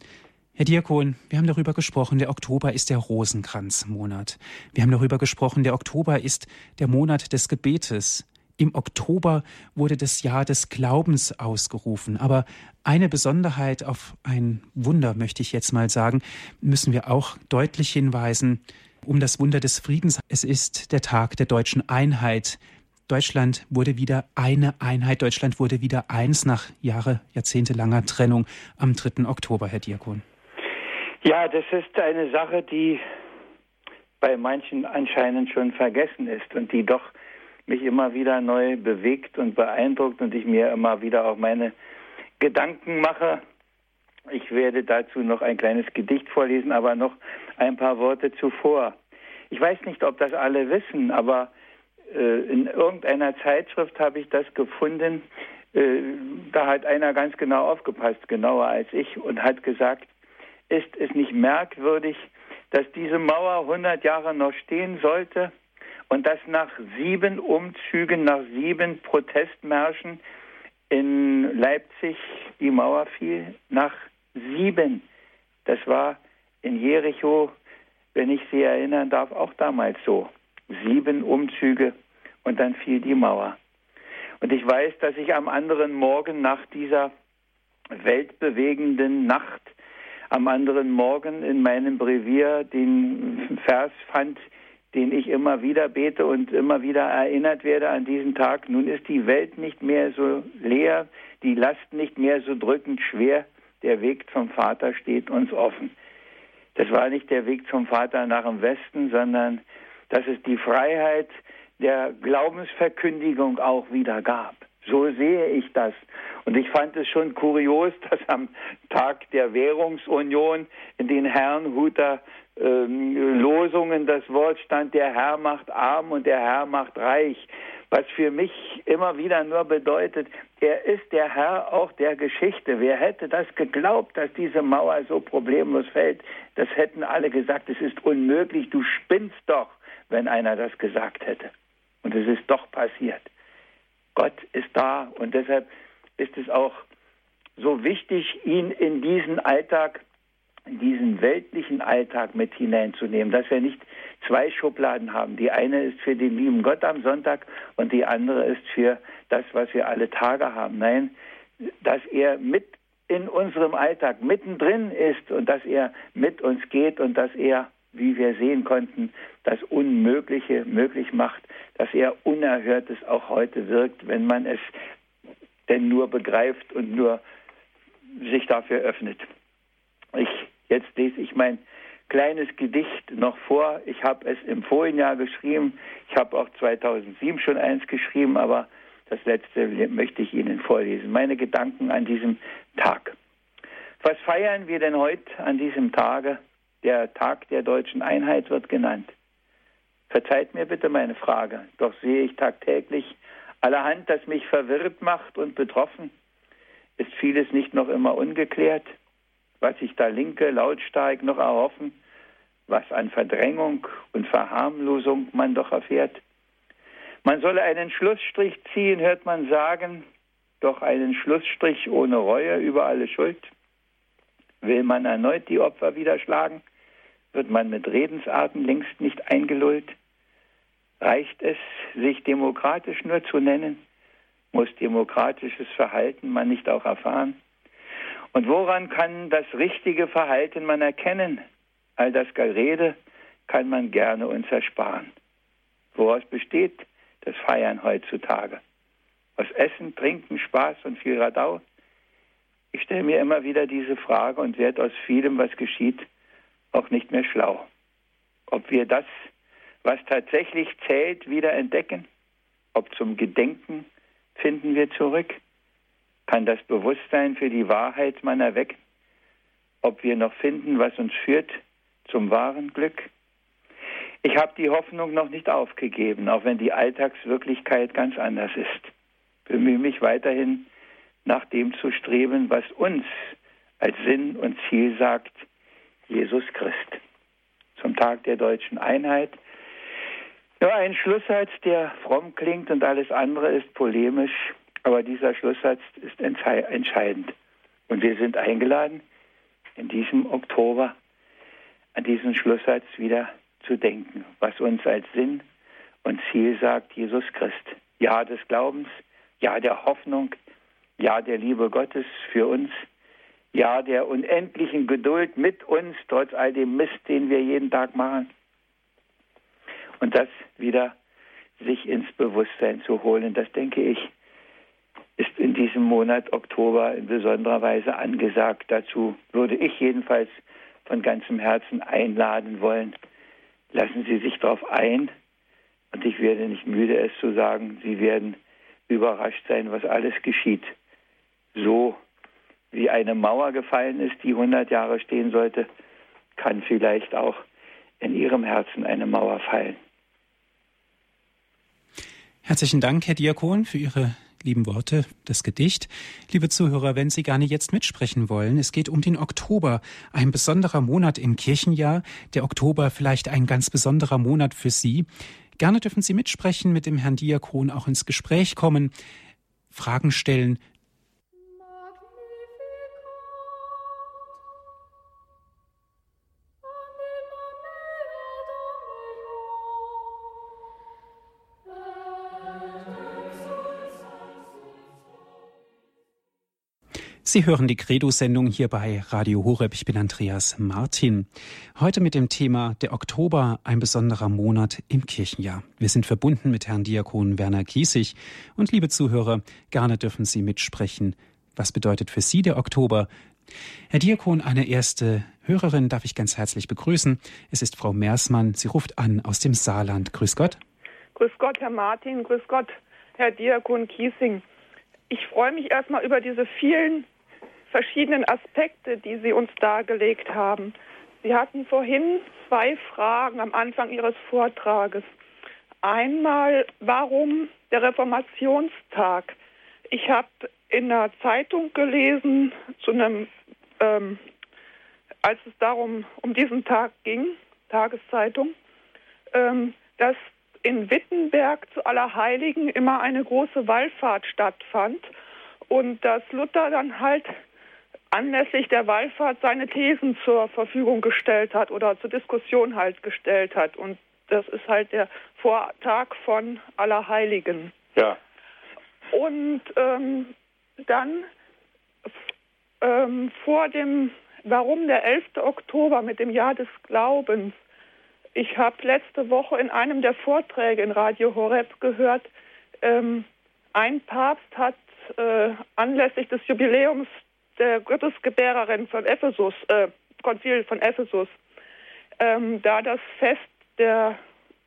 Herr Diakon, wir haben darüber gesprochen, der Oktober ist der Rosenkranzmonat. Wir haben darüber gesprochen, der Oktober ist der Monat des Gebetes. Im Oktober wurde das Jahr des Glaubens ausgerufen. Aber eine Besonderheit auf ein Wunder, möchte ich jetzt mal sagen, müssen wir auch deutlich hinweisen. Um das Wunder des Friedens. Es ist der Tag der deutschen Einheit, Deutschland wurde wieder eine Einheit, Deutschland wurde wieder eins nach Jahre, jahrzehntelanger Trennung am 3. Oktober, Herr Diakon. Ja, das ist eine Sache, die bei manchen anscheinend schon vergessen ist und die doch mich immer wieder neu bewegt und beeindruckt und ich mir immer wieder auch meine Gedanken mache. Ich werde dazu noch ein kleines Gedicht vorlesen, aber noch ein paar Worte zuvor. Ich weiß nicht, ob das alle wissen, aber äh, in irgendeiner Zeitschrift habe ich das gefunden. Äh, da hat einer ganz genau aufgepasst, genauer als ich, und hat gesagt, ist es nicht merkwürdig, dass diese Mauer 100 Jahre noch stehen sollte und dass nach sieben Umzügen, nach sieben Protestmärschen in Leipzig die Mauer fiel? Nach sieben. Das war in Jericho, wenn ich Sie erinnern darf, auch damals so. Sieben Umzüge und dann fiel die Mauer. Und ich weiß, dass ich am anderen Morgen nach dieser weltbewegenden Nacht, am anderen Morgen in meinem Brevier den Vers fand, den ich immer wieder bete und immer wieder erinnert werde an diesen Tag. Nun ist die Welt nicht mehr so leer, die Last nicht mehr so drückend schwer, der Weg zum Vater steht uns offen. Das war nicht der Weg zum Vater nach dem Westen, sondern dass es die Freiheit der Glaubensverkündigung auch wieder gab. So sehe ich das. Und ich fand es schon kurios, dass am Tag der Währungsunion in den Herrnhuter ähm, Losungen das Wort stand, der Herr macht arm und der Herr macht reich. Was für mich immer wieder nur bedeutet, er ist der Herr auch der Geschichte. Wer hätte das geglaubt, dass diese Mauer so problemlos fällt? Das hätten alle gesagt, es ist unmöglich, du spinnst doch, wenn einer das gesagt hätte. Und es ist doch passiert. Gott ist da und deshalb ist es auch so wichtig, ihn in diesen Alltag, in diesen weltlichen Alltag mit hineinzunehmen, dass wir nicht zwei Schubladen haben. Die eine ist für den lieben Gott am Sonntag und die andere ist für das, was wir alle Tage haben. Nein, dass er mit in unserem Alltag mittendrin ist und dass er mit uns geht und dass er wie wir sehen konnten, das Unmögliche möglich macht, dass er Unerhörtes auch heute wirkt, wenn man es denn nur begreift und nur sich dafür öffnet. Ich, jetzt lese ich mein kleines Gedicht noch vor. Ich habe es im vorigen Jahr geschrieben. Ich habe auch 2007 schon eins geschrieben, aber das letzte möchte ich Ihnen vorlesen. Meine Gedanken an diesem Tag. Was feiern wir denn heute an diesem Tage? Der Tag der deutschen Einheit wird genannt. Verzeiht mir bitte meine Frage, doch sehe ich tagtäglich allerhand, das mich verwirrt macht und betroffen. Ist vieles nicht noch immer ungeklärt? Was sich da Linke lautstark noch erhoffen, was an Verdrängung und Verharmlosung man doch erfährt? Man solle einen Schlussstrich ziehen, hört man sagen, doch einen Schlussstrich ohne Reue über alle Schuld. Will man erneut die Opfer wieder schlagen? Wird man mit Redensarten längst nicht eingelullt? Reicht es, sich demokratisch nur zu nennen? Muss demokratisches Verhalten man nicht auch erfahren? Und woran kann das richtige Verhalten man erkennen? All das Gerede kann man gerne uns ersparen. Woraus besteht das Feiern heutzutage? Aus Essen, Trinken, Spaß und viel Radau? Ich stelle mir immer wieder diese Frage und werde aus vielem, was geschieht, auch nicht mehr schlau. Ob wir das, was tatsächlich zählt, wieder entdecken, ob zum Gedenken finden wir zurück, kann das Bewusstsein für die Wahrheit man erwecken, ob wir noch finden, was uns führt zum wahren Glück. Ich habe die Hoffnung noch nicht aufgegeben, auch wenn die Alltagswirklichkeit ganz anders ist. Bemühe mich weiterhin, nach dem zu streben, was uns als Sinn und Ziel sagt, Jesus Christ. Zum Tag der deutschen Einheit. Nur ein Schlusssatz, der fromm klingt und alles andere ist polemisch, aber dieser Schlusssatz ist entscheidend. Und wir sind eingeladen, in diesem Oktober an diesen Schlusssatz wieder zu denken, was uns als Sinn und Ziel sagt, Jesus Christ. Ja des Glaubens, ja der Hoffnung, ja der Liebe Gottes für uns, ja, der unendlichen Geduld mit uns, trotz all dem Mist, den wir jeden Tag machen. Und das wieder sich ins Bewusstsein zu holen. Das denke ich, ist in diesem Monat Oktober in besonderer Weise angesagt. Dazu würde ich jedenfalls von ganzem Herzen einladen wollen. Lassen Sie sich darauf ein und ich werde nicht müde, es zu sagen, Sie werden überrascht sein, was alles geschieht. So wie eine Mauer gefallen ist, die 100 Jahre stehen sollte, kann vielleicht auch in Ihrem Herzen eine Mauer fallen. Herzlichen Dank, Herr Diakon, für Ihre lieben Worte, das Gedicht. Liebe Zuhörer, wenn Sie gerne jetzt mitsprechen wollen, es geht um den Oktober, ein besonderer Monat im Kirchenjahr. Der Oktober vielleicht ein ganz besonderer Monat für Sie. Gerne dürfen Sie mitsprechen, mit dem Herrn Diakon auch ins Gespräch kommen, Fragen stellen, Sie hören die Credo-Sendung hier bei Radio Horeb. Ich bin Andreas Martin. Heute mit dem Thema Der Oktober, ein besonderer Monat im Kirchenjahr. Wir sind verbunden mit Herrn Diakon Werner Kiesig. Und liebe Zuhörer, gerne dürfen Sie mitsprechen. Was bedeutet für Sie der Oktober? Herr Diakon, eine erste Hörerin darf ich ganz herzlich begrüßen. Es ist Frau Meersmann. Sie ruft an aus dem Saarland. Grüß Gott. Grüß Gott, Herr Martin. Grüß Gott, Herr Diakon Kiesing. Ich freue mich erstmal über diese vielen verschiedenen Aspekte, die Sie uns dargelegt haben. Sie hatten vorhin zwei Fragen am Anfang Ihres Vortrages. Einmal, warum der Reformationstag? Ich habe in einer Zeitung gelesen, zu einem, ähm, als es darum um diesen Tag ging, Tageszeitung, ähm, dass in Wittenberg zu Allerheiligen immer eine große Wallfahrt stattfand und dass Luther dann halt anlässlich der Wallfahrt seine Thesen zur Verfügung gestellt hat oder zur Diskussion halt gestellt hat. Und das ist halt der Vortag von Allerheiligen. Ja. Und ähm, dann ähm, vor dem, warum der 11. Oktober mit dem Jahr des Glaubens? Ich habe letzte Woche in einem der Vorträge in Radio Horeb gehört, ähm, ein Papst hat äh, anlässlich des Jubiläums der Gottesgebärerin von Ephesus, äh, Konzil von Ephesus, ähm, da das Fest der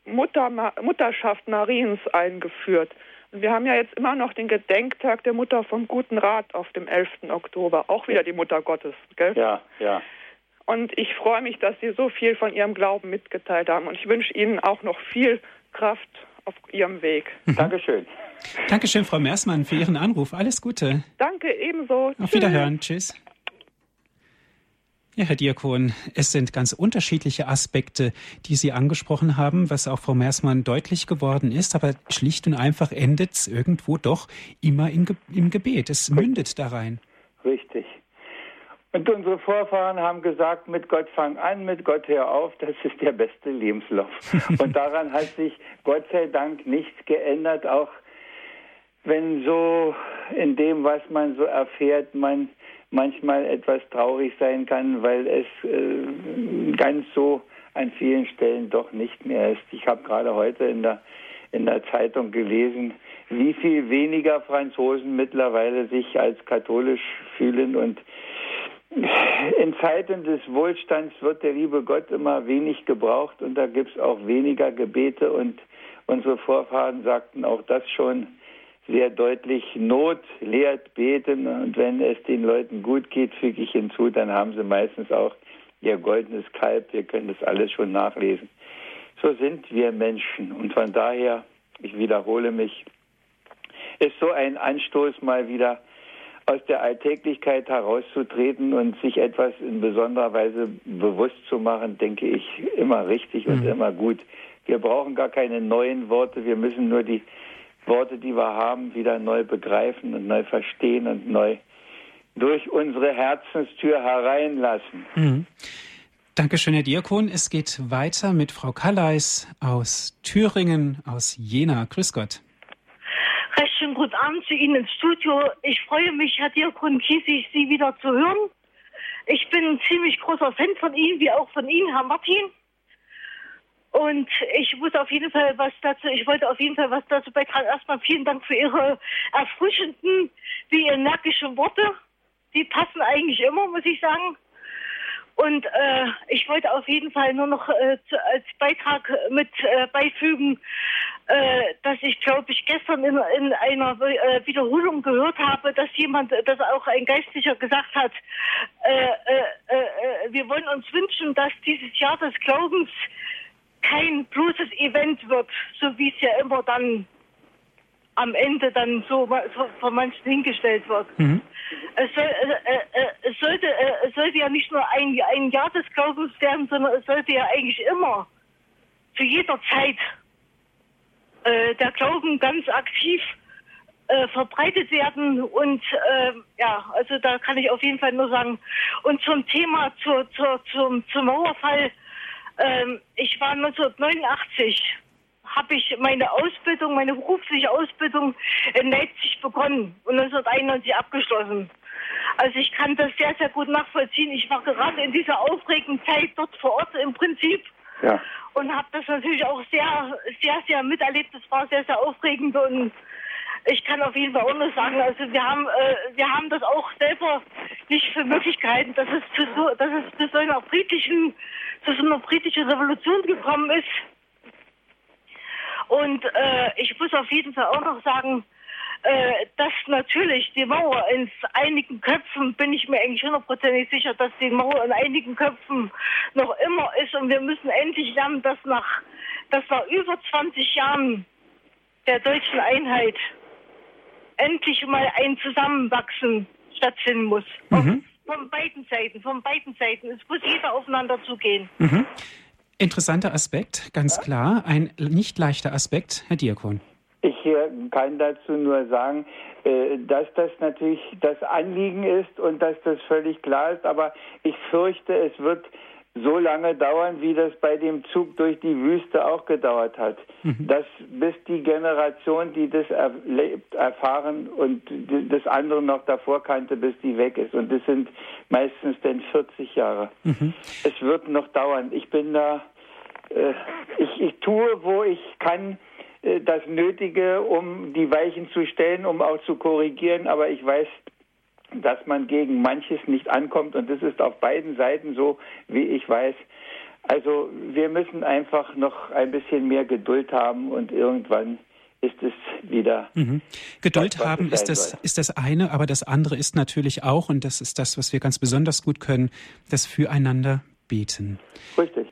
Mutter, Mutterschaft Mariens eingeführt. Und wir haben ja jetzt immer noch den Gedenktag der Mutter vom Guten Rat auf dem 11. Oktober, auch wieder die Mutter Gottes, gell? Ja, ja. Und ich freue mich, dass Sie so viel von Ihrem Glauben mitgeteilt haben. Und ich wünsche Ihnen auch noch viel Kraft auf Ihrem Weg. Dankeschön. Dankeschön, Frau Mersmann, für Ihren Anruf. Alles Gute. Danke, ebenso. Auf Tschüss. Wiederhören. Tschüss. Ja, Herr Diakon, es sind ganz unterschiedliche Aspekte, die Sie angesprochen haben, was auch Frau Mersmann deutlich geworden ist, aber schlicht und einfach endet es irgendwo doch immer im, im Gebet. Es mündet da rein. Richtig. Und unsere Vorfahren haben gesagt, mit Gott fang an, mit Gott hör auf, das ist der beste Lebenslauf. Und daran hat sich Gott sei Dank nichts geändert, auch wenn so in dem, was man so erfährt, man manchmal etwas traurig sein kann, weil es äh, ganz so an vielen Stellen doch nicht mehr ist. Ich habe gerade heute in der, in der Zeitung gelesen, wie viel weniger Franzosen mittlerweile sich als katholisch fühlen und in Zeiten des Wohlstands wird der liebe Gott immer wenig gebraucht und da gibt es auch weniger Gebete und unsere Vorfahren sagten auch das schon sehr deutlich, Not lehrt beten und wenn es den Leuten gut geht, füge ich hinzu, dann haben sie meistens auch ihr goldenes Kalb, wir können das alles schon nachlesen. So sind wir Menschen und von daher, ich wiederhole mich, ist so ein Anstoß mal wieder aus der Alltäglichkeit herauszutreten und sich etwas in besonderer Weise bewusst zu machen, denke ich, immer richtig und mhm. immer gut. Wir brauchen gar keine neuen Worte, wir müssen nur die Worte, die wir haben, wieder neu begreifen und neu verstehen und neu durch unsere Herzenstür hereinlassen. Mhm. Dankeschön, Herr Diakon. Es geht weiter mit Frau Kalleis aus Thüringen, aus Jena. Grüß Gott. Recht schönen guten Abend zu Ihnen ins Studio. Ich freue mich, Herr Diakon Kiesig, Sie wieder zu hören. Ich bin ein ziemlich großer Fan von Ihnen, wie auch von Ihnen, Herr Martin. Und ich muss auf jeden Fall was dazu, ich wollte auf jeden Fall was dazu beitragen. Erstmal vielen Dank für Ihre erfrischenden, wie energischen Worte. Die passen eigentlich immer, muss ich sagen. Und äh, ich wollte auf jeden Fall nur noch äh, zu, als Beitrag mit äh, beifügen, äh, dass ich, glaube ich, gestern in, in einer äh, Wiederholung gehört habe, dass jemand, dass auch ein Geistlicher gesagt hat, äh, wir wollen uns wünschen, dass dieses Jahr des Glaubens kein bloßes Event wird, so wie es ja immer dann am Ende dann so, so von manchen hingestellt wird. Mhm. Es, soll, äh, äh, es, sollte, äh, es sollte ja nicht nur ein, ein Jahr des Glaubens werden, sondern es sollte ja eigentlich immer, zu jeder Zeit, äh, der Glauben ganz aktiv äh, verbreitet werden. Und äh, ja, also da kann ich auf jeden Fall nur sagen. Und zum Thema, zur, zur, zum, zum Mauerfall, ähm, ich war 1989 habe ich meine Ausbildung, meine berufliche Ausbildung in Leipzig begonnen und 1991 abgeschlossen. Also ich kann das sehr, sehr gut nachvollziehen. Ich war gerade in dieser aufregenden Zeit dort vor Ort im Prinzip ja. und habe das natürlich auch sehr, sehr, sehr miterlebt. Es war sehr, sehr aufregend und ich kann auf jeden Fall auch nur sagen, also wir haben, äh, wir haben das auch selber nicht für Möglichkeiten, dass es zu so, dass es zu so einer friedlichen, zu so einer friedlichen Revolution gekommen ist. Und äh, ich muss auf jeden Fall auch noch sagen, äh, dass natürlich die Mauer in einigen Köpfen, bin ich mir eigentlich hundertprozentig sicher, dass die Mauer in einigen Köpfen noch immer ist und wir müssen endlich lernen, dass nach, dass nach über 20 Jahren der deutschen Einheit endlich mal ein Zusammenwachsen stattfinden muss. Mhm. Von beiden Seiten, von beiden Seiten. Es muss jeder aufeinander zugehen. Mhm. Interessanter Aspekt, ganz klar. Ein nicht leichter Aspekt, Herr Diakon. Ich kann dazu nur sagen, äh, dass das natürlich das Anliegen ist und dass das völlig klar ist, aber ich fürchte, es wird so lange dauern, wie das bei dem Zug durch die Wüste auch gedauert hat. Mhm. Dass bis die Generation, die das erlebt, erfahren und das andere noch davor kannte, bis die weg ist. Und das sind meistens dann 40 Jahre. Mhm. Es wird noch dauern. Ich bin da, äh, ich, ich tue, wo ich kann, äh, das Nötige, um die Weichen zu stellen, um auch zu korrigieren, aber ich weiß, dass man gegen manches nicht ankommt und das ist auf beiden Seiten so, wie ich weiß. Also wir müssen einfach noch ein bisschen mehr Geduld haben und irgendwann ist es wieder. Mhm. Geduld das, haben ist das, ist das eine, aber das andere ist natürlich auch, und das ist das, was wir ganz besonders gut können, das Füreinander beten. Richtig.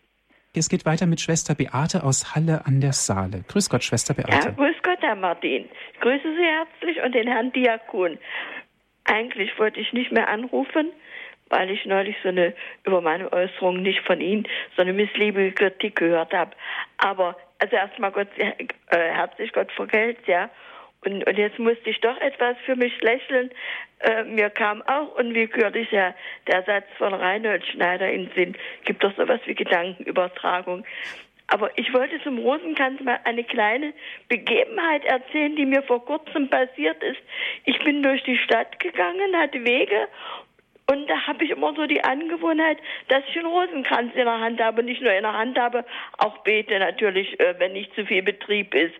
Es geht weiter mit Schwester Beate aus Halle an der Saale. Grüß Gott, Schwester Beate. Ja, grüß Gott, Herr Martin. Ich grüße Sie herzlich und den Herrn Diakon. Eigentlich wollte ich nicht mehr anrufen, weil ich neulich so eine über meine Äußerungen nicht von Ihnen so eine missliebige Kritik gehört habe. Aber also erstmal Gott äh, herzlich Gott vergelt, ja. Und, und jetzt musste ich doch etwas für mich lächeln. Äh, mir kam auch unwillkürlich ja der Satz von Reinhold Schneider in den Sinn. Gibt doch sowas wie Gedankenübertragung. Aber ich wollte zum Rosenkranz mal eine kleine Begebenheit erzählen, die mir vor kurzem passiert ist. Ich bin durch die Stadt gegangen, hatte Wege und da habe ich immer so die Angewohnheit, dass ich einen Rosenkranz in der Hand habe. Nicht nur in der Hand habe, auch bete natürlich, äh, wenn nicht zu viel Betrieb ist.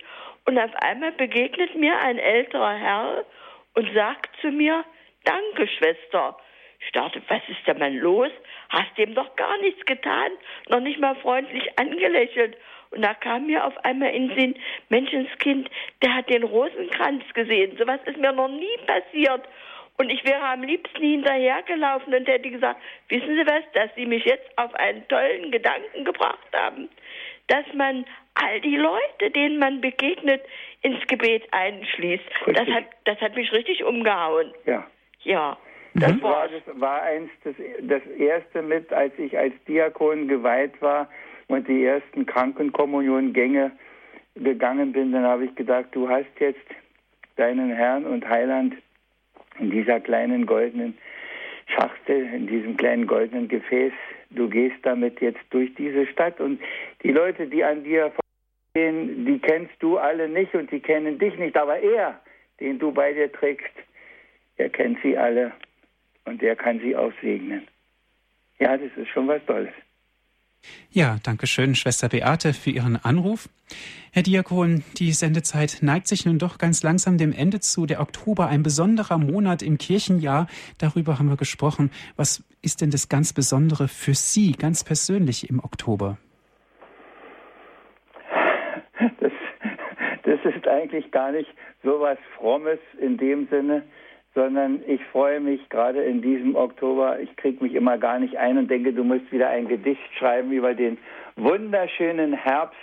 Und auf einmal begegnet mir ein älterer Herr und sagt zu mir, danke Schwester. Ich dachte, was ist denn mal los? Hast dem doch gar nichts getan, noch nicht mal freundlich angelächelt. Und da kam mir auf einmal in den Sinn, Menschenskind, der hat den Rosenkranz gesehen. Sowas ist mir noch nie passiert. Und ich wäre am liebsten hinterhergelaufen und hätte gesagt, wissen Sie was, dass Sie mich jetzt auf einen tollen Gedanken gebracht haben, dass man all die Leute, denen man begegnet, ins Gebet einschließt. Das hat, das hat mich richtig umgehauen. Ja. Ja. Das mhm. war, das war eins das, das erste mit, als ich als Diakon geweiht war und die ersten Krankenkommuniongänge gegangen bin, dann habe ich gedacht, du hast jetzt deinen Herrn und Heiland in dieser kleinen goldenen Schachtel, in diesem kleinen goldenen Gefäß. Du gehst damit jetzt durch diese Stadt und die Leute, die an dir vorgehen, die kennst du alle nicht und die kennen dich nicht, aber er, den du bei dir trägst, er kennt sie alle und der kann sie auch segnen. Ja, das ist schon was Tolles. Ja, danke schön, Schwester Beate, für Ihren Anruf. Herr Diakon, die Sendezeit neigt sich nun doch ganz langsam dem Ende zu. Der Oktober, ein besonderer Monat im Kirchenjahr. Darüber haben wir gesprochen. Was ist denn das ganz Besondere für Sie ganz persönlich im Oktober? Das, das ist eigentlich gar nicht so was Frommes in dem Sinne, sondern ich freue mich gerade in diesem Oktober. Ich kriege mich immer gar nicht ein und denke, du musst wieder ein Gedicht schreiben über den wunderschönen Herbst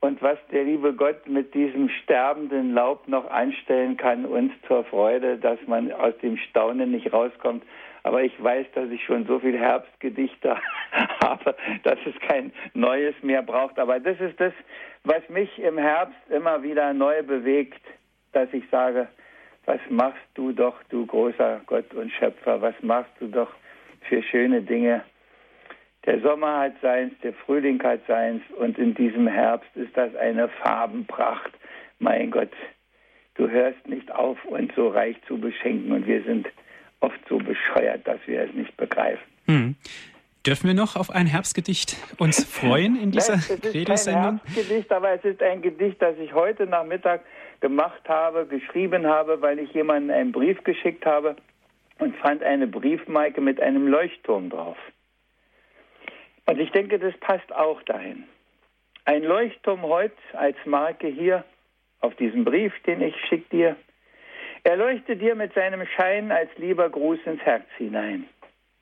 und was der liebe Gott mit diesem sterbenden Laub noch anstellen kann, uns zur Freude, dass man aus dem Staunen nicht rauskommt. Aber ich weiß, dass ich schon so viel Herbstgedichte habe, dass es kein neues mehr braucht. Aber das ist das, was mich im Herbst immer wieder neu bewegt, dass ich sage, was machst du doch, du großer Gott und Schöpfer, was machst du doch für schöne Dinge. Der Sommer hat seins, der Frühling hat seins und in diesem Herbst ist das eine Farbenpracht. Mein Gott, du hörst nicht auf, uns so reich zu beschenken und wir sind oft so bescheuert, dass wir es nicht begreifen. Hm. Dürfen wir noch auf ein Herbstgedicht uns freuen in dieser Credo-Sendung? Es ist kein Herbstgedicht, aber es ist ein Gedicht, das ich heute Nachmittag gemacht habe, geschrieben habe, weil ich jemanden einen Brief geschickt habe und fand eine Briefmarke mit einem Leuchtturm drauf. Und ich denke, das passt auch dahin. Ein Leuchtturm heute als Marke hier auf diesem Brief, den ich schick dir. Er leuchtet dir mit seinem Schein als lieber Gruß ins Herz hinein.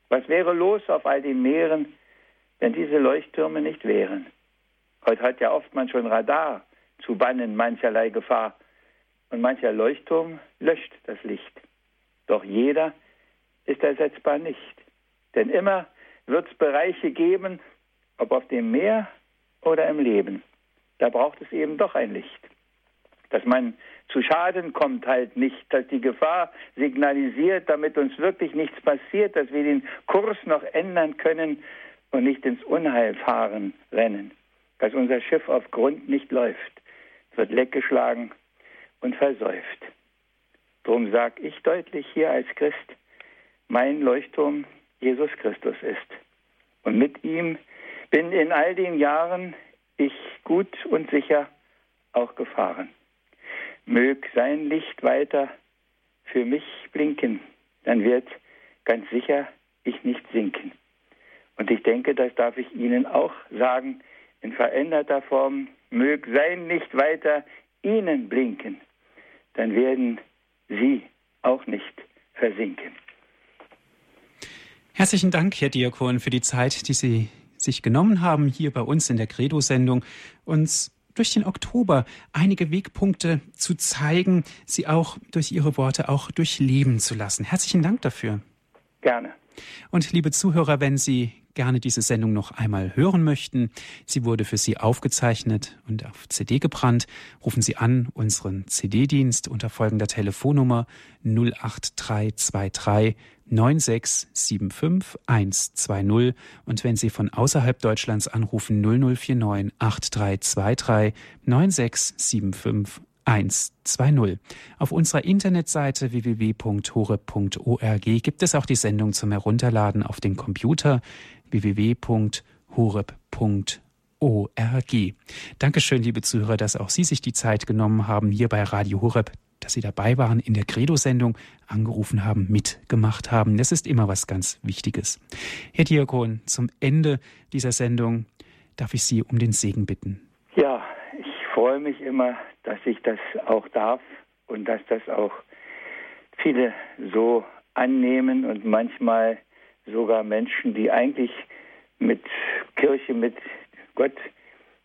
Was wäre los auf all den Meeren, wenn diese Leuchttürme nicht wären? Heute hat ja oft man schon Radar zu bannen mancherlei Gefahr und mancher Leuchtturm löscht das Licht. Doch jeder ist ersetzbar nicht. Denn immer wird es Bereiche geben, ob auf dem Meer oder im Leben. Da braucht es eben doch ein Licht. Dass man zu Schaden kommt halt nicht, dass die Gefahr signalisiert, damit uns wirklich nichts passiert, dass wir den Kurs noch ändern können und nicht ins Unheil fahren, rennen. Dass unser Schiff auf Grund nicht läuft, wird leckgeschlagen und versäuft. Drum sag ich deutlich hier als Christ, mein Leuchtturm Jesus Christus ist. Und mit ihm bin in all den Jahren ich gut und sicher auch gefahren. Mög sein Licht weiter für mich blinken, dann wird ganz sicher ich nicht sinken. Und ich denke, das darf ich Ihnen auch sagen, in veränderter Form, mög sein Licht weiter Ihnen blinken, dann werden Sie auch nicht versinken. Herzlichen Dank, Herr Diakon, für die Zeit, die Sie sich genommen haben, hier bei uns in der Credo-Sendung, uns durch den Oktober einige Wegpunkte zu zeigen, sie auch durch Ihre Worte auch durchleben zu lassen. Herzlichen Dank dafür. Gerne. Und liebe Zuhörer, wenn Sie gerne diese Sendung noch einmal hören möchten, sie wurde für Sie aufgezeichnet und auf CD gebrannt, rufen Sie an unseren CD-Dienst unter folgender Telefonnummer 08323 9675 120 und wenn Sie von außerhalb Deutschlands anrufen 0049 8323 9675 120. Auf unserer Internetseite www.hore.org gibt es auch die Sendung zum Herunterladen auf den Computer www.horeb.org. Dankeschön, liebe Zuhörer, dass auch Sie sich die Zeit genommen haben, hier bei Radio Horeb, dass Sie dabei waren in der Credo-Sendung, angerufen haben, mitgemacht haben. Das ist immer was ganz Wichtiges. Herr Diakon, zum Ende dieser Sendung darf ich Sie um den Segen bitten. Ja, ich freue mich immer, dass ich das auch darf und dass das auch viele so annehmen und manchmal sogar Menschen, die eigentlich mit Kirche, mit Gott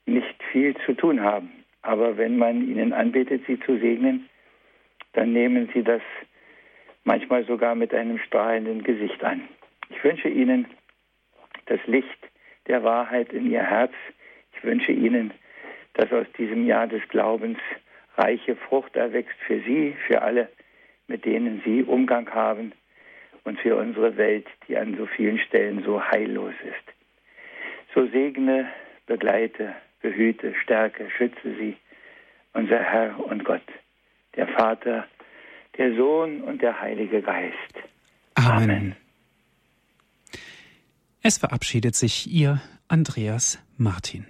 nicht viel zu tun haben. Aber wenn man ihnen anbietet, sie zu segnen, dann nehmen sie das manchmal sogar mit einem strahlenden Gesicht an. Ich wünsche Ihnen das Licht der Wahrheit in Ihr Herz. Ich wünsche Ihnen, dass aus diesem Jahr des Glaubens reiche Frucht erwächst für Sie, für alle, mit denen Sie Umgang haben und für unsere Welt, die an so vielen Stellen so heillos ist. So segne, begleite, behüte, stärke, schütze sie, unser Herr und Gott, der Vater, der Sohn und der Heilige Geist. Amen. Amen. Es verabschiedet sich Ihr Andreas Martin.